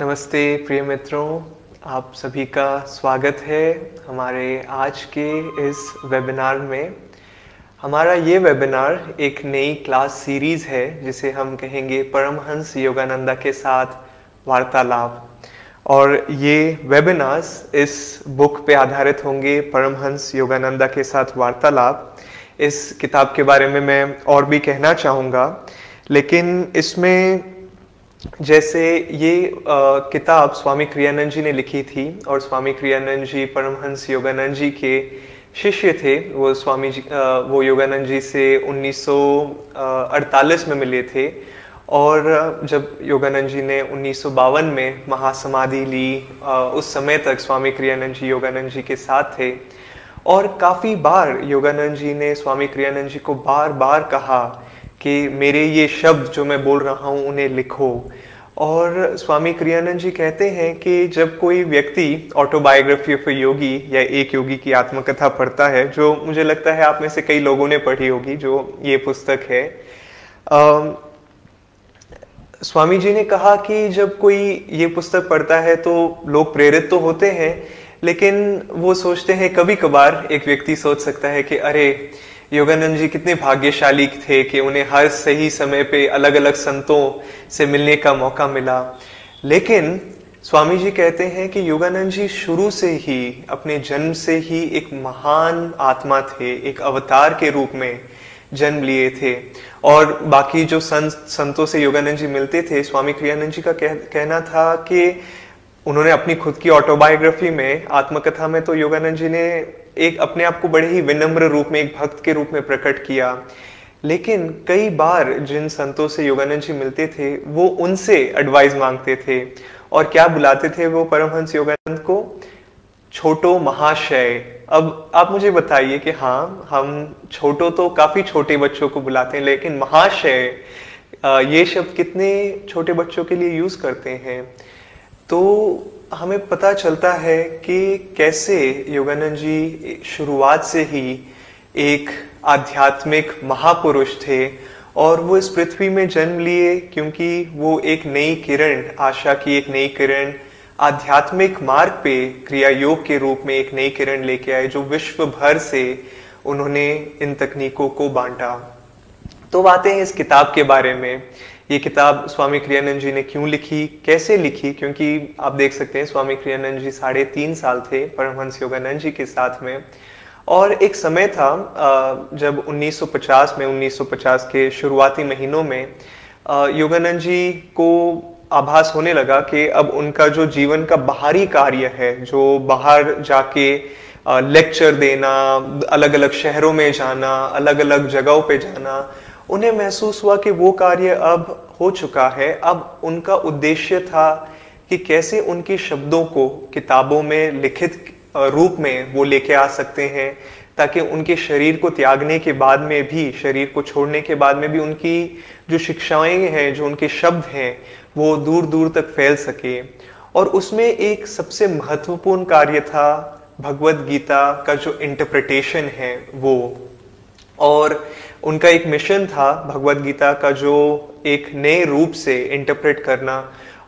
नमस्ते प्रिय मित्रों, आप सभी का स्वागत है हमारे आज के इस वेबिनार में। हमारा ये वेबिनार एक नई क्लास सीरीज़ है, जिसे हम कहेंगे परमहंस योगानंदा के साथ वार्तालाप। और ये वेबिनार्स इस बुक पे आधारित होंगे परमहंस योगानंदा के साथ वार्तालाप। इस किताब के बारे में मैं और भी कहना चाहूँगा, लेकिन इसमें जैसे ये आ, किताब स्वामी क्रियानंद जी ने लिखी थी और स्वामी क्रियानंद जी परमहंस योगानंद जी के शिष्य थे। वो स्वामी जी आ, वो योगानंद जी से 1948 में मिले थे और जब योगानंद जी ने उन्नीस सौ बावन में महासमाधि ली आ, उस समय तक स्वामी क्रियानंद जी योगानंद जी के साथ थे। और काफ़ी बार योगानंद जी ने स्वामी क्रियानंद जी को बार बार कहा कि मेरे ये शब्द जो मैं बोल रहा हूँ उन्हें लिखो। और स्वामी क्रियानंद जी कहते हैं कि जब कोई व्यक्ति ऑटोबायोग्राफी ऑफ़ योगी या एक योगी की आत्मकथा पढ़ता है जो मुझे लगता है आप में से कई लोगों ने पढ़ी होगी जो ये पुस्तक है आ, स्वामी जी ने कहा कि जब कोई ये पुस्तक पढ़ता है तो लोग प्रेरित तो होते हैं लेकिन वो सोचते हैं कभी कभार एक व्यक्ति सोच सकता है कि अरे योगानंद जी कितने भाग्यशाली थे कि उन्हें हर सही समय पे अलग अलग संतों से मिलने का मौका मिला। लेकिन स्वामी जी कहते हैं कि योगानंद जी शुरू से ही अपने जन्म से ही एक महान आत्मा थे एक अवतार के रूप में जन्म लिए थे। और बाकी जो संत संतों से योगानंद जी मिलते थे स्वामी क्रियानंद जी का कह, कहना था कि उन्होंने अपनी खुद की ऑटोबायोग्राफी में, आत्मकथा में तो योगानंद जी ने एक अपने आप को बड़े ही विनम्र रूप में, एक भक्त के रूप में प्रकट किया। लेकिन कई बार जिन संतों से योगानंद जी मिलते थे, वो उनसे एडवाइस मांगते थे। और क्या बुलाते थे वो परमहंस योगानंद को? छोटो महाशय, अब आप मुझे बताइए कि हाँ हम छोटो तो काफ़ी छोटे बच्चों को बुलाते हैं, लेकिन महाशय ये शब्द कितने छोटे बच्चों के लिए यूज़ करते हैं? तो हमें पता चलता है कि कैसे योगानंद जी शुरुआत से ही एक आध्यात्मिक महापुरुष थे और वो इस पृथ्वी में जन्म लिए क्योंकि वो एक नई किरण, आशा की एक नई किरण, आध्यात्मिक मार्ग पे क्रिया योग के रूप में एक नई किरण लेके आए जो विश्व भर से उन्होंने इन तकनीकों को बांटा। तो बातें हैं इस किताब के बारे में। ये किताब स्वामी क्रियानंद जी ने क्यों लिखी, कैसे लिखी? क्योंकि आप देख सकते हैं स्वामी क्रियानंद जी साढ़े तीन साल थे परमहंस योगानंद जी के साथ में। और एक समय था जब 1950 में 1950 के शुरुआती महीनों में योगानंद जी को आभास होने लगा कि अब उनका जो जीवन का बाहरी कार्य है, जो बाहर जाके लेक्चर देना अलग अलग शहरों में जाना अलग अलग जगहों पे जाना उन्हें महसूस हुआ कि वो कार्य अब हो चुका है। अब उनका उद्देश्य था कि कैसे उनके शब्दों को किताबों में लिखित रूप में वो लेके आ सकते हैं, ताकि उनके शरीर को त्यागने के बाद में भी, शरीर को छोड़ने के बाद में भी उनकी जो शिक्षाएँ हैं, जो उनके शब्द हैं, वो दूर दूर तक फैल सके। और उसमें एक सबसे महत्वपूर्ण कार्य था भगवत गीता का जो इंटरप्रिटेशन है वो। और उनका एक मिशन था भगवत गीता का जो एक नए रूप से इंटरप्रेट करना।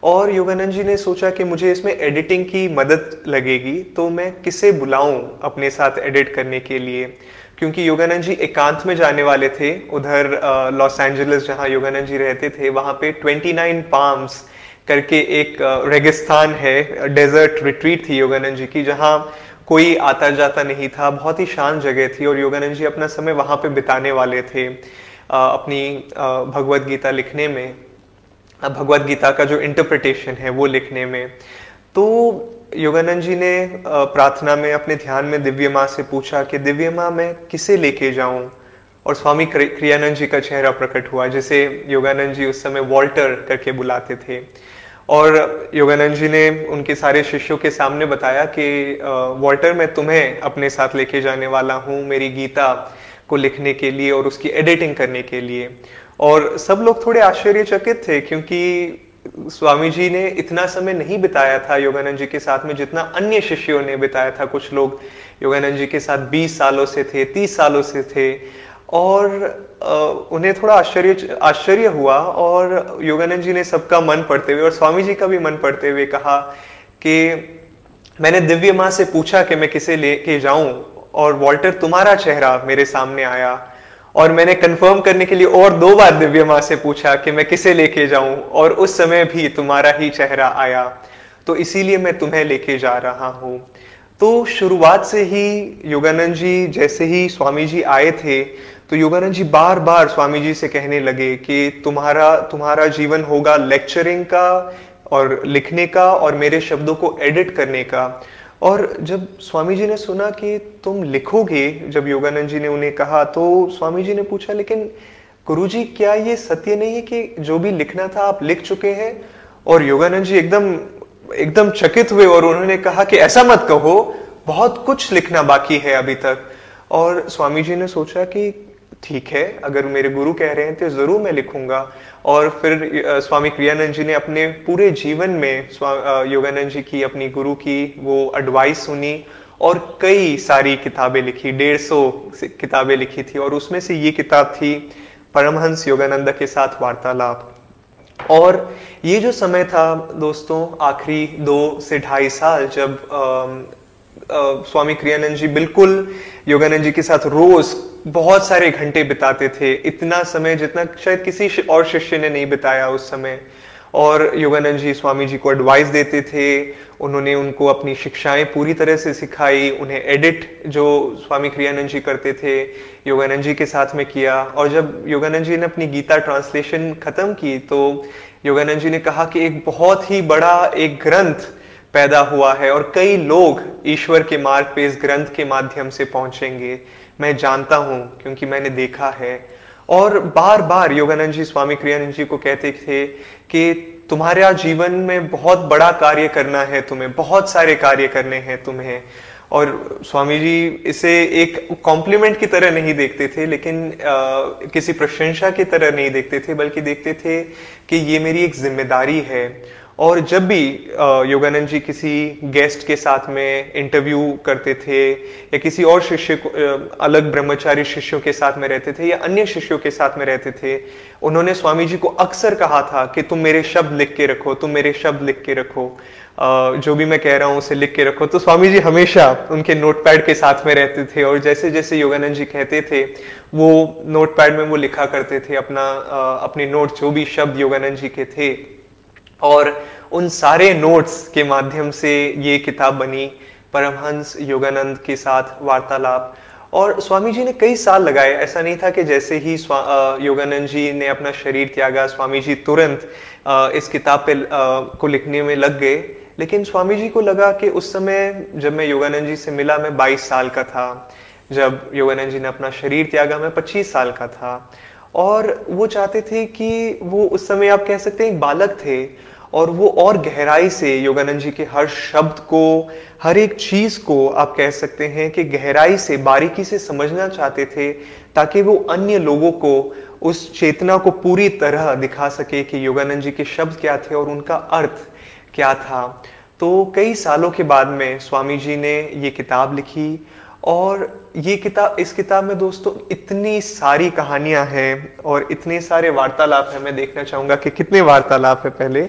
और योगानंद जी ने सोचा कि मुझे इसमें एडिटिंग की मदद लगेगी तो मैं किसे बुलाऊं अपने साथ एडिट करने के लिए? क्योंकि योगानंद जी एकांत में जाने वाले थे, उधर लॉस एंजलिस जहाँ योगानंद जी रहते थे, वहाँ पे 29 पाम्स करके एक रेगिस्तान है, डेजर्ट रिट्रीट थी योगानंद जी की, जहाँ कोई आता जाता नहीं था, बहुत ही शांत जगह थी और योगानंद जी अपना समय वहाँ पे बिताने वाले थे अपनी भगवत गीता लिखने में। भगवत गीता का जो इंटरप्रिटेशन है वो लिखने में। तो योगानंद जी ने प्रार्थना में अपने ध्यान में दिव्य माँ से पूछा कि, दिव्य माँ, मैं किसे लेके जाऊँ? और स्वामी क्रियानंद जी का चेहरा प्रकट हुआ, जिसे योगानंद जी उस समय वॉल्टर करके बुलाते थे। और योगानंद जी ने उनके सारे शिष्यों के सामने बताया कि वॉल्टर, मैं तुम्हें अपने साथ लेके जाने वाला हूँ मेरी गीता को लिखने के लिए और उसकी एडिटिंग करने के लिए। और सब लोग थोड़े आश्चर्यचकित थे क्योंकि स्वामी जी ने इतना समय नहीं बिताया था योगानंद जी के साथ में जितना अन्य शिष्यों ने बिताया था। कुछ लोग योगानंद जी के साथ 20 सालों से थे 30 सालों से थे। और उन्हें थोड़ा आश्चर्य आश्चर्य हुआ और योगानंद जी ने सबका मन पढ़ते हुए और स्वामी जी का भी मन पढ़ते हुए कहा कि मैंने दिव्य माँ से पूछा कि मैं किसे लेके जाऊँ और वॉल्टर तुम्हारा चेहरा मेरे सामने आया और मैंने कंफर्म करने के लिए और दो बार दिव्य माँ से पूछा कि मैं किसे लेके जाऊँ और उस समय भी तुम्हारा ही चेहरा आया। तो इसीलिए मैं तुम्हें लेके जा रहा हूँ। तो शुरुआत से ही योगानंद जी जैसे ही स्वामी जी आए थे तो योगानंद जी बार बार स्वामी जी से कहने लगे कि तुम्हारा तुम्हारा जीवन होगा लेक्चरिंग का और लिखने का और मेरे शब्दों को एडिट करने का। और जब स्वामी जी ने सुना कि तुम लिखोगे, जब योगानंद जी ने उन्हें कहा तो स्वामी जी ने पूछा, लेकिन गुरुजी, क्या ये सत्य नहीं है कि जो भी लिखना था आप लिख चुके हैं? और योगानंद जी एकदम एकदम चकित हुए और उन्होंने कहा कि ऐसा मत कहो, बहुत कुछ लिखना बाकी है अभी तक। और स्वामी जी ने सोचा कि ठीक है अगर मेरे गुरु कह रहे हैं तो ज़रूर मैं लिखूँगा। और फिर स्वामी क्रियानंद जी ने अपने पूरे जीवन में योगानंद जी की अपनी गुरु की वो एडवाइस सुनी और कई सारी किताबें लिखी डेढ़ सौ किताबें लिखी थी और उसमें से ये किताब थी परमहंस योगानंद के साथ वार्तालाप। और ये जो समय था दोस्तों आखिरी दो से ढाई साल जब आ, आ, स्वामी क्रियानंद जी बिल्कुल योगानंद जी के साथ रोज बहुत सारे घंटे बिताते थे, इतना समय जितना शायद किसी और शिष्य ने नहीं बिताया उस समय। और योगानंद जी स्वामी जी को एडवाइस देते थे, उन्होंने उनको अपनी शिक्षाएँ पूरी तरह से सिखाई, उन्हें एडिट जो स्वामी क्रियानंद जी करते थे योगानंद जी के साथ में किया। और जब योगानंद जी ने अपनी गीता ट्रांसलेशन खत्म की तो योगानंद जी ने कहा कि एक बहुत ही बड़ा एक ग्रंथ पैदा हुआ है और कई लोग ईश्वर के मार्ग पे इस ग्रंथ के माध्यम से पहुँचेंगे। मैं जानता हूँ क्योंकि मैंने देखा है। और बार बार योगानंद जी स्वामी क्रियानंद जी को कहते थे कि तुम्हारा जीवन में बहुत बड़ा कार्य करना है तुम्हें बहुत सारे कार्य करने हैं तुम्हें। और स्वामी जी इसे एक कॉम्प्लीमेंट की तरह नहीं देखते थे लेकिन आ, किसी प्रशंसा की तरह नहीं देखते थे बल्कि देखते थे कि ये मेरी एक ज़िम्मेदारी है। और जब भी योगानंद जी किसी गेस्ट के साथ में इंटरव्यू करते थे या किसी और शिष्य को अलग ब्रह्मचारी शिष्यों के साथ में रहते थे या अन्य शिष्यों के साथ में रहते थे, उन्होंने स्वामी जी को अक्सर कहा था कि तुम मेरे शब्द लिख के रखो, तुम मेरे शब्द लिख के रखो जो भी मैं कह रहा हूँ उसे लिख के रखो। तो स्वामी जी हमेशा उनके नोटपैड के साथ में रहते थे और जैसे जैसे योगानंद जी कहते थे, वो नोटपैड में वो लिखा करते थे अपना अपने नोट, जो भी शब्द योगानंद जी के थे। और उन सारे नोट्स के माध्यम से ये किताब बनी परमहंस योगानंद के साथ वार्तालाप। और स्वामी जी ने कई साल लगाए, ऐसा नहीं था कि जैसे ही योगानंद जी ने अपना शरीर त्यागा स्वामी जी तुरंत इस किताब पे को लिखने में लग गए। लेकिन स्वामी जी को लगा कि उस समय जब मैं योगानंद जी से मिला, मैं 22 साल का था। जब योगानंद जी ने अपना शरीर त्यागा, मैं 25 साल का था। और वो चाहते थे कि वो उस समय आप कह सकते हैं एक बालक थे और वो और गहराई से योगानंद जी के हर शब्द को, हर एक चीज़ को आप कह सकते हैं कि गहराई से, बारीकी से समझना चाहते थे ताकि वो अन्य लोगों को उस चेतना को पूरी तरह दिखा सके कि योगानंद जी के शब्द क्या थे और उनका अर्थ क्या था। तो कई सालों के बाद में स्वामी जी ने ये किताब लिखी और ये किताब, इस किताब में दोस्तों इतनी सारी कहानियाँ हैं और इतने सारे वार्तालाप हैं। मैं देखना चाहूँगा कि कितने वार्तालाप है पहले।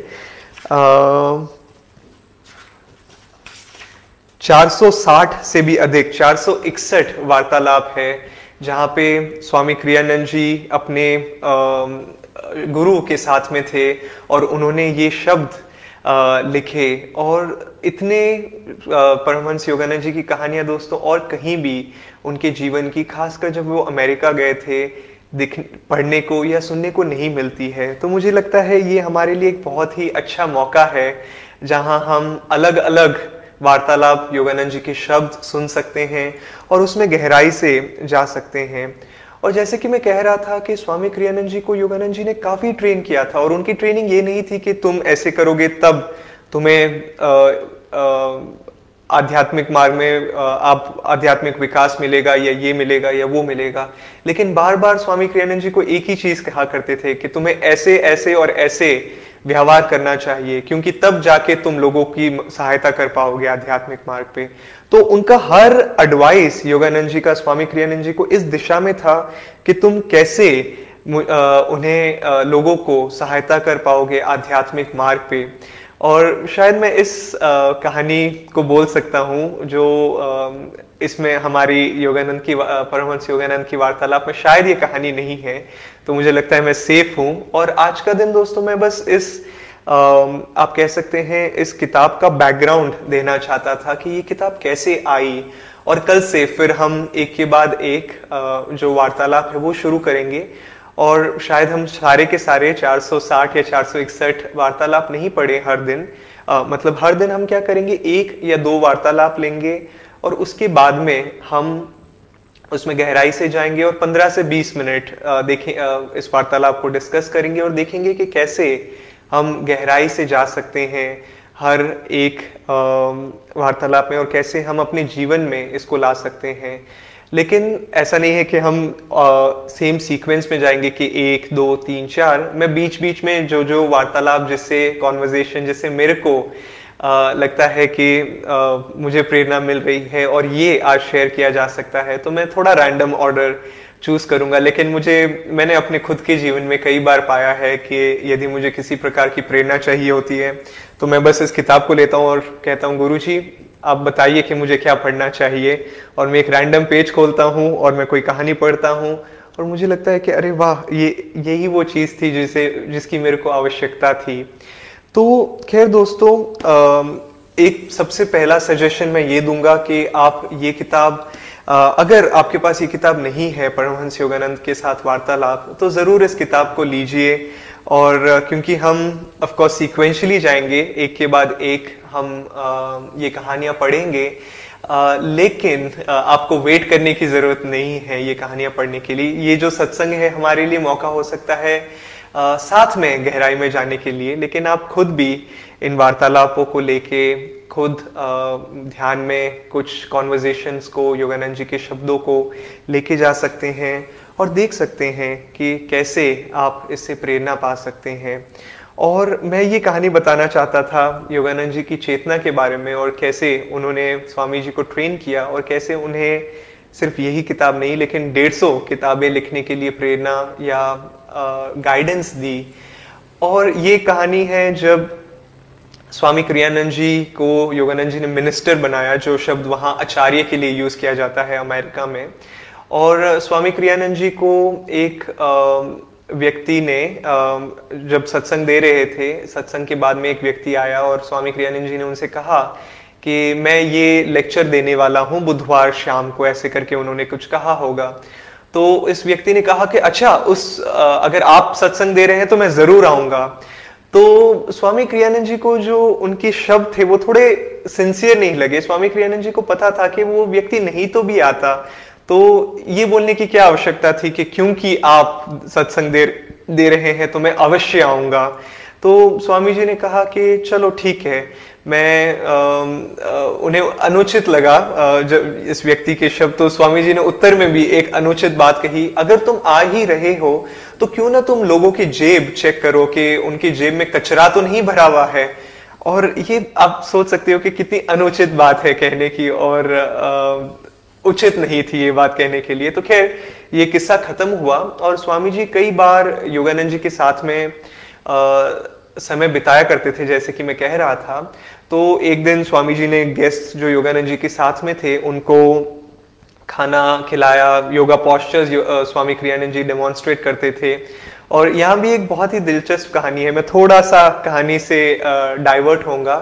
चार सौ साठ से भी अधिक, चार सौ इकसठ वार्तालाप है, जहाँ पे स्वामी क्रियानंद जी अपने गुरु के साथ में थे और उन्होंने ये शब्द लिखे और इतने परमहंस योगानंद जी की कहानियाँ दोस्तों और कहीं भी उनके जीवन की, खासकर जब वो अमेरिका गए थे, दिख, पढ़ने को या सुनने को नहीं मिलती है तो मुझे लगता है ये हमारे लिए एक बहुत ही अच्छा मौका है, जहाँ हम अलग अलग वार्तालाप योगानंद जी के शब्द सुन सकते हैं और उसमें गहराई से जा सकते हैं। और जैसे कि मैं कह रहा था कि स्वामी क्रियानंद जी को योगानंद जी ने काफ़ी ट्रेन किया था और उनकी ट्रेनिंग ये नहीं थी कि तुम ऐसे करोगे तब तुम्हें आध्यात्मिक मार्ग में आप आध्यात्मिक विकास मिलेगा या ये मिलेगा या वो मिलेगा। लेकिन बार बार स्वामी क्रियानंद जी को एक ही चीज़ कहा करते थे कि तुम्हें ऐसे ऐसे और ऐसे व्यवहार करना चाहिए, क्योंकि तब जाके तुम लोगों की सहायता कर पाओगे आध्यात्मिक मार्ग पे। तो उनका हर एडवाइस योगानंद जी का, स्वामी क्रियानंद जी को इस दिशा में था कि तुम कैसे उन्हें लोगों को सहायता कर पाओगे आध्यात्मिक मार्ग पे। और शायद मैं इस कहानी को बोल सकता हूँ जो इसमें हमारी योगानंद की परमहंस योगानंद की वार्तालाप में शायद ये कहानी नहीं है तो मुझे लगता है मैं सेफ़ हूँ। और आज का दिन दोस्तों, मैं बस इस आप कह सकते हैं इस किताब का बैकग्राउंड देना चाहता था कि ये किताब कैसे आई और कल से फिर हम एक के बाद एक जो वार्तालाप है वो शुरू करेंगे। और शायद हम सारे के सारे 460 या 461 वार्तालाप नहीं पढ़े हर दिन। आ, मतलब हर दिन हम क्या करेंगे एक या दो वार्तालाप लेंगे और उसके बाद में हम उसमें गहराई से जाएँगे और 15 से 20 मिनट देखें इस वार्तालाप को डिस्कस करेंगे और देखेंगे कि कैसे हम गहराई से जा सकते हैं हर एक वार्तालाप में और कैसे हम अपने जीवन में इसको ला सकते हैं। लेकिन ऐसा नहीं है कि हम सेम सीक्वेंस में जाएँगे कि एक दो तीन चार। मैं बीच बीच में जो जो वार्तालाप जिससे कॉन्वर्जेशन जिससे मेरे को आ, लगता है कि आ, मुझे प्रेरणा मिल रही है और ये आज शेयर किया जा सकता है तो मैं थोड़ा रैंडम ऑर्डर चूज़ करूँगा, लेकिन मुझे, मैंने अपने खुद के जीवन में कई बार पाया है कि यदि मुझे किसी प्रकार की प्रेरणा चाहिए होती है तो मैं बस इस किताब को लेता हूँ और कहता हूँ गुरु जी आप बताइए कि मुझे क्या पढ़ना चाहिए? और मैं एक रैंडम पेज खोलता हूँ और मैं कोई कहानी पढ़ता हूँ, और मुझे लगता है कि, अरे वाह, ये, यही वो चीज़ थी जिसे, जिसकी मेरे को आवश्यकता थी। तो खैर दोस्तों एक सबसे पहला सजेशन मैं ये दूँगा कि आप ये किताब अगर आपके पास ये किताब नहीं है परमहंस योगानंद के साथ वार्तालाप तो ज़रूर इस किताब को लीजिए। और क्योंकि हम ऑफ़ कोर्स सीक्वेंशली जाएँगे, एक के बाद एक हम ये कहानियाँ पढ़ेंगे। लेकिन आपको वेट करने की ज़रूरत नहीं है ये कहानियाँ पढ़ने के लिए। ये जो सत्संग है, हमारे लिए मौका हो सकता है साथ में गहराई में जाने के लिए, लेकिन आप खुद भी इन वार्तालापों को लेके, खुद ध्यान में कुछ कॉन्वर्जेशंस को, योगानंद जी के शब्दों को लेके जा सकते हैं और देख सकते हैं कि कैसे आप इससे प्रेरणा पा सकते हैं। और मैं ये कहानी बताना चाहता था योगानंद जी की चेतना के बारे में और कैसे उन्होंने स्वामी जी को ट्रेन किया और कैसे उन्हें सिर्फ़ यही किताब नहीं, लेकिन डेढ़ सौ किताबें लिखने के लिए प्रेरणा या गाइडेंस दी। और ये कहानी है जब स्वामी क्रियानंद जी को योगानंद जी ने मिनिस्टर बनाया, जो शब्द वहाँ आचार्य के लिए यूज़ किया जाता है अमेरिका में। और स्वामी क्रियानंद जी को एक व्यक्ति ने जब सत्संग दे रहे थे, सत्संग के बाद में एक व्यक्ति आया और स्वामी क्रियानंद जी ने उनसे कहा कि मैं ये लेक्चर देने वाला हूँ बुधवार शाम को, ऐसे करके उन्होंने कुछ कहा होगा। तो इस व्यक्ति ने कहा कि अच्छा उस अगर आप सत्संग दे रहे हैं तो मैं ज़रूर आऊँगा। तो स्वामी क्रियानंद जी को जो उनके शब्द थे, वो थोड़े सिंसियर नहीं लगे। स्वामी क्रियानंद जी को पता था कि वो व्यक्ति नहीं तो भी आता। तो ये बोलने की क्या आवश्यकता थी कि क्योंकि आप सत्संग दे दे रहे हैं तो मैं अवश्य आऊँगा। तो स्वामी जी ने कहा कि चलो ठीक है मैं आ, आ, उन्हें अनुचित लगा आ, जब इस व्यक्ति के शब्द तो स्वामी जी ने उत्तर में भी एक अनुचित बात कही अगर तुम आ ही रहे हो तो क्यों ना तुम लोगों की जेब चेक करो कि उनकी जेब में कचरा तो नहीं भरा हुआ है? और ये आप सोच सकते हो कि कितनी अनुचित बात है कहने की और उचित नहीं थी ये बात कहने के लिए। तो खैर ये किस्सा खत्म हुआ और स्वामी जी कई बार योगानंद जी के साथ में आ, समय बिताया करते थे जैसे कि मैं कह रहा था। तो एक दिन स्वामी जी ने गेस्ट जो योगानंद जी के साथ में थे उनको खाना खिलाया योगा पॉस्चर्स यो, स्वामी क्रियानंद जी डेमोन्स्ट्रेट करते थे। और यहाँ भी एक बहुत ही दिलचस्प कहानी है। मैं थोड़ा सा कहानी से डाइवर्ट होऊँगा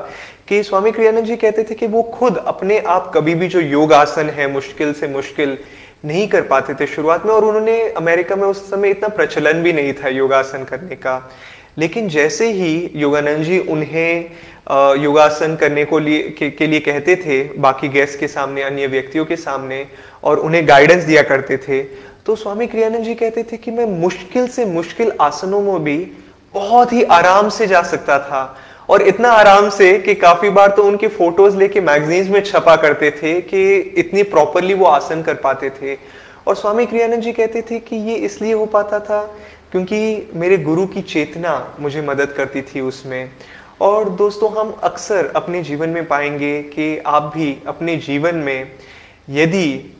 कि स्वामी क्रियानंद जी कहते थे कि वो खुद अपने आप कभी भी जो योग आसन है मुश्किल से मुश्किल नहीं कर पाते थे शुरुआत में। और उन्होंने अमेरिका में उस समय इतना प्रचलन भी नहीं था योगासन करने का। लेकिन जैसे ही योगानंद जी उन्हें योगासन करने को लिए के, के लिए कहते थे बाकी गेस्ट के सामने अन्य व्यक्तियों के सामने और उन्हें गाइडेंस दिया करते थे तो स्वामी क्रियानंद जी कहते थे कि मैं मुश्किल से मुश्किल आसनों में भी बहुत ही आराम से जा सकता था। और इतना आराम से कि काफ़ी बार तो उनके फ़ोटोज़ लेके मैगजीन्स में छपा करते थे कि इतनी प्रॉपरली वो आसन कर पाते थे। और स्वामी क्रियानंद जी कहते थे कि ये इसलिए हो पाता था क्योंकि मेरे गुरु की चेतना मुझे मदद करती थी उसमें। और दोस्तों, हम अक्सर अपने जीवन में पाएँगे कि आप भी अपने जीवन में, यदि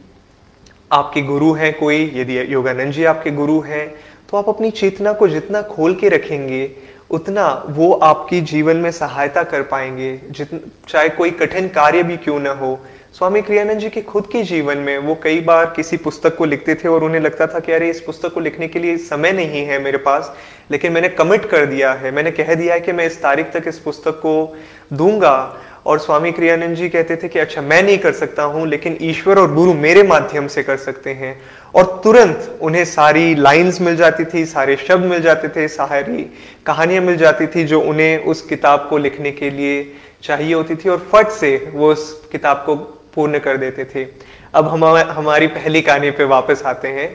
आपके गुरु हैं कोई, यदि योगानंद जी आपके गुरु हैं तो आप अपनी चेतना को जितना खोल के रखेंगे, उतना वो आपकी जीवन में सहायता कर पाएँगे। जितना चाहे कोई कठिन कार्य भी क्यों ना हो स्वामी क्रियानंद जी के खुद के जीवन में वो कई बार किसी पुस्तक को लिखते थे और उन्हें लगता था कि अरे, इस पुस्तक को लिखने के लिए समय नहीं है मेरे पास, लेकिन मैंने कमिट कर दिया है। मैंने कह दिया है कि मैं इस तारीख तक इस पुस्तक को दूँगा। और स्वामी क्रियानंद जी कहते थे कि अच्छा मैं नहीं कर सकता हूँ, लेकिन ईश्वर और गुरु मेरे माध्यम से कर सकते हैं। और तुरंत उन्हें सारी लाइंस मिल जाती थी, सारे शब्द मिल जाते थे, सारी कहानियाँ मिल जाती थी जो उन्हें उस किताब को लिखने के लिए चाहिए होती थी। और फट से वो उस किताब को पूर्ण कर देते थे। अब हम, हमारी पहली कहानी पे वापस आते हैं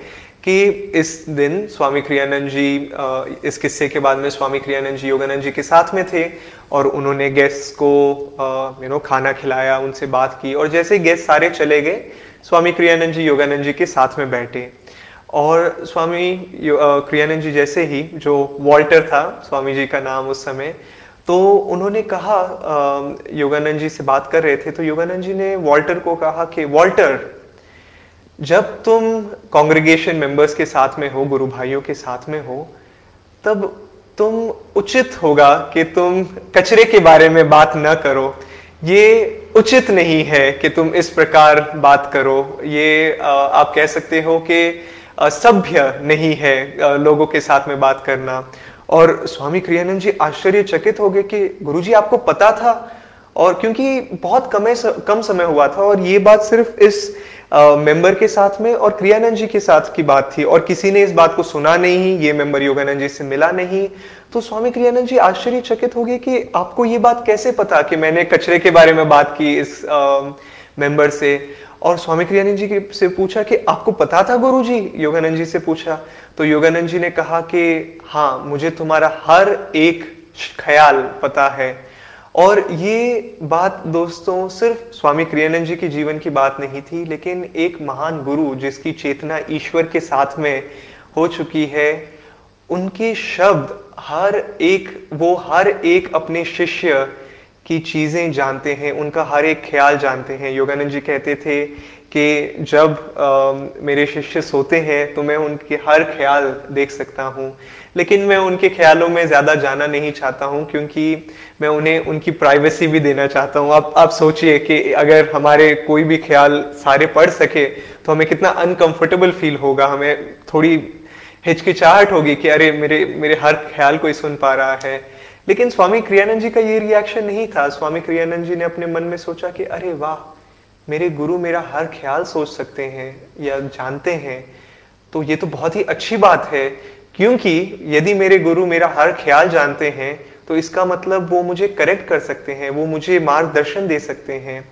कि इस दिन स्वामी क्रियानंद जी इस किस्से के बाद में स्वामी क्रियानंद जी योगानंद जी के साथ में थे और उन्होंने गेस्ट को यू नो खाना खिलाया, उनसे बात की और जैसे गेस्ट सारे चले गए, स्वामी क्रियानंद जी योगानंद जी के साथ में बैठे। और स्वामी क्रियानंद जी जैसे ही जो वॉल्टर था, स्वामी जी का नाम उस समय तो उन्होंने कहा योगानंद जी से बात कर रहे थे तो योगानंद जी ने वॉल्टर को कहा कि, वॉल्टर, जब तुम कांग्रेगेशन मेंबर्स के साथ में हो, गुरु भाइयों के साथ में हो, तब तुम उचित होगा कि तुम कचरे के बारे में बात न करो। ये उचित नहीं है कि तुम इस प्रकार बात करो। ये आप कह सकते हो कि सभ्य नहीं है लोगों के साथ में बात करना। और स्वामी क्रियानंद जी आश्चर्यचकित हो गए कि गुरुजी आपको पता था? और क्योंकि बहुत कम कम समय हुआ था और ये बात सिर्फ़ इस मेंबर के साथ में और क्रियानंद जी के साथ की बात थी और किसी ने इस बात को सुना नहीं ये मेंबर योगानंद जी से मिला नहीं। तो स्वामी क्रियानंद जी आश्चर्यचकित हो गए कि आपको ये बात कैसे पता कि मैंने कचरे के बारे में बात की इस आ, मेंबर से? और स्वामी क्रियानंद जी से पूछा कि आपको पता था गुरु जी योगानंद जी से पूछा। तो योगानंद जी ने कहा कि हाँ मुझे तुम्हारा हर एक ख्याल पता है। और ये बात दोस्तों सिर्फ़ स्वामी क्रियानंद जी के जीवन की बात नहीं थी, लेकिन एक महान गुरु जिसकी चेतना ईश्वर के साथ में हो चुकी है, उनके शब्द हर एक, वो हर एक अपने शिष्य की चीज़ें जानते हैं उनका हर एक ख्याल जानते हैं। योगानंद जी कहते थे कि जब आ, मेरे शिष्य सोते हैं तो मैं उनके हर ख्याल देख सकता हूँ। लेकिन मैं उनके ख्यालों में ज़्यादा जाना नहीं चाहता हूँ क्योंकि मैं उन्हें उनकी प्राइवेसी भी देना चाहता हूँ। आप आप सोचिए कि अगर हमारे कोई भी ख्याल सारे पढ़ सके तो हमें कितना अनकंफर्टेबल फील होगा। हमें थोड़ी हिचकिचाहट होगी कि अरे मेरे मेरे हर ख्याल कोई सुन पा रहा है। लेकिन स्वामी क्रियानंद जी का ये रिएक्शन नहीं था। स्वामी क्रियानंद जी ने अपने मन में सोचा कि, अरे वाह, मेरे गुरु मेरा हर ख्याल सोच सकते हैं या जानते हैं। तो ये तो बहुत ही अच्छी बात है, क्योंकि यदि मेरे गुरु मेरा हर ख्याल जानते हैं तो इसका मतलब वो मुझे करेक्ट कर सकते हैं, वो मुझे मार्गदर्शन दे सकते हैं।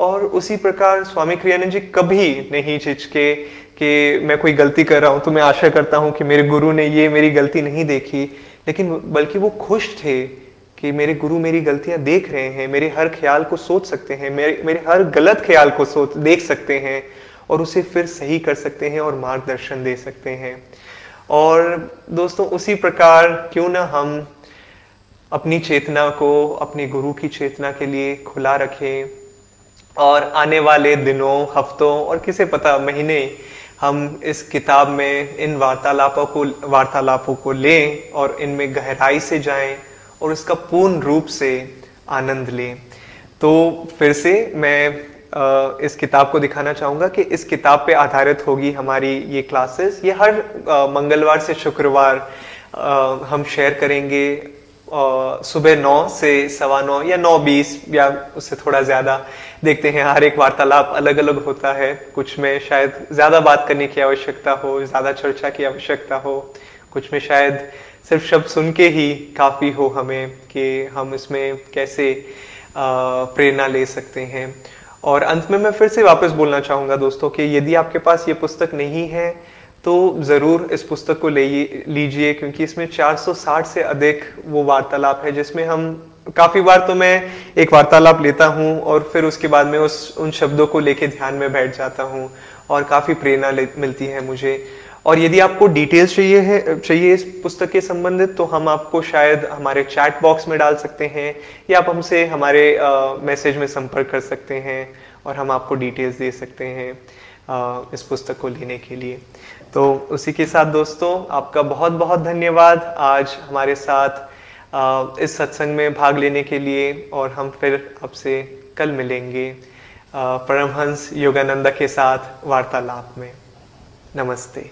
और उसी प्रकार स्वामी क्रियानंद जी कभी नहीं झिझके कि मैं कोई गलती कर रहा हूँ तो मैं आशा करता हूँ कि मेरे गुरु ने ये मेरी गलती नहीं देखी। लेकिन बल्कि वो खुश थे कि मेरे गुरु मेरी गलतियाँ देख रहे हैं, मेरे हर ख्याल को सोच सकते हैं, मेरे मेरे हर गलत ख्याल को सोच, देख सकते हैं और उसे फिर सही कर सकते हैं और मार्गदर्शन दे सकते हैं। और दोस्तों, उसी प्रकार क्यों ना हम अपनी चेतना को, अपने गुरु की चेतना के लिए खुला रखें और आने वाले दिनों, हफ्तों और किसे पता, महीने हम इस किताब में इन वार्तालापों को वार्तालापों को लें और इनमें गहराई से जाएँ और इसका पूर्ण रूप से आनंद लें। तो फिर से मैं इस किताब को दिखाना चाहूँगा कि इस किताब पे आधारित होगी हमारी ये क्लासेस। ये हर मंगलवार से शुक्रवार हम शेयर करेंगे सुबह नौ से सवा नौ या नौ बीस या उससे थोड़ा ज़्यादा। देखते हैं, हर एक वार्तालाप अलग अलग होता है। कुछ में शायद ज़्यादा बात करने की आवश्यकता हो, ज़्यादा चर्चा की आवश्यकता हो। कुछ में शायद सिर्फ़ शब्द सुन के ही काफ़ी हो हमें कि हम इसमें कैसे प्रेरणा ले सकते हैं। और अंत में मैं फिर से वापस बोलना चाहूँगा दोस्तों कि यदि आपके पास ये पुस्तक नहीं है तो ज़रूर इस पुस्तक को ले लीजिए, क्योंकि इसमें 460 से अधिक वो वार्तालाप है, जिसमें हम काफ़ी बार तो मैं एक वार्तालाप लेता हूँ और फिर उसके बाद में उस उन शब्दों को लेके ध्यान में बैठ जाता हूँ और काफ़ी प्रेरणा मिलती है मुझे। और यदि आपको डिटेल्स चाहिए है चाहिए इस पुस्तक के संबंधित तो हम आपको शायद हमारे चैट बॉक्स में डाल सकते हैं या आप हमसे हमारे मैसेज में संपर्क कर सकते हैं और हम आपको डिटेल्स दे सकते हैं आ, इस पुस्तक को लेने के लिए। तो उसी के साथ दोस्तों आपका बहुत बहुत धन्यवाद। आज हमारे साथ इस सत्संग में भाग लेने के लिए और हम फिर आपसे कल मिलेंगे परमहंस योगानंदा के साथ वार्तालाप में। नमस्ते।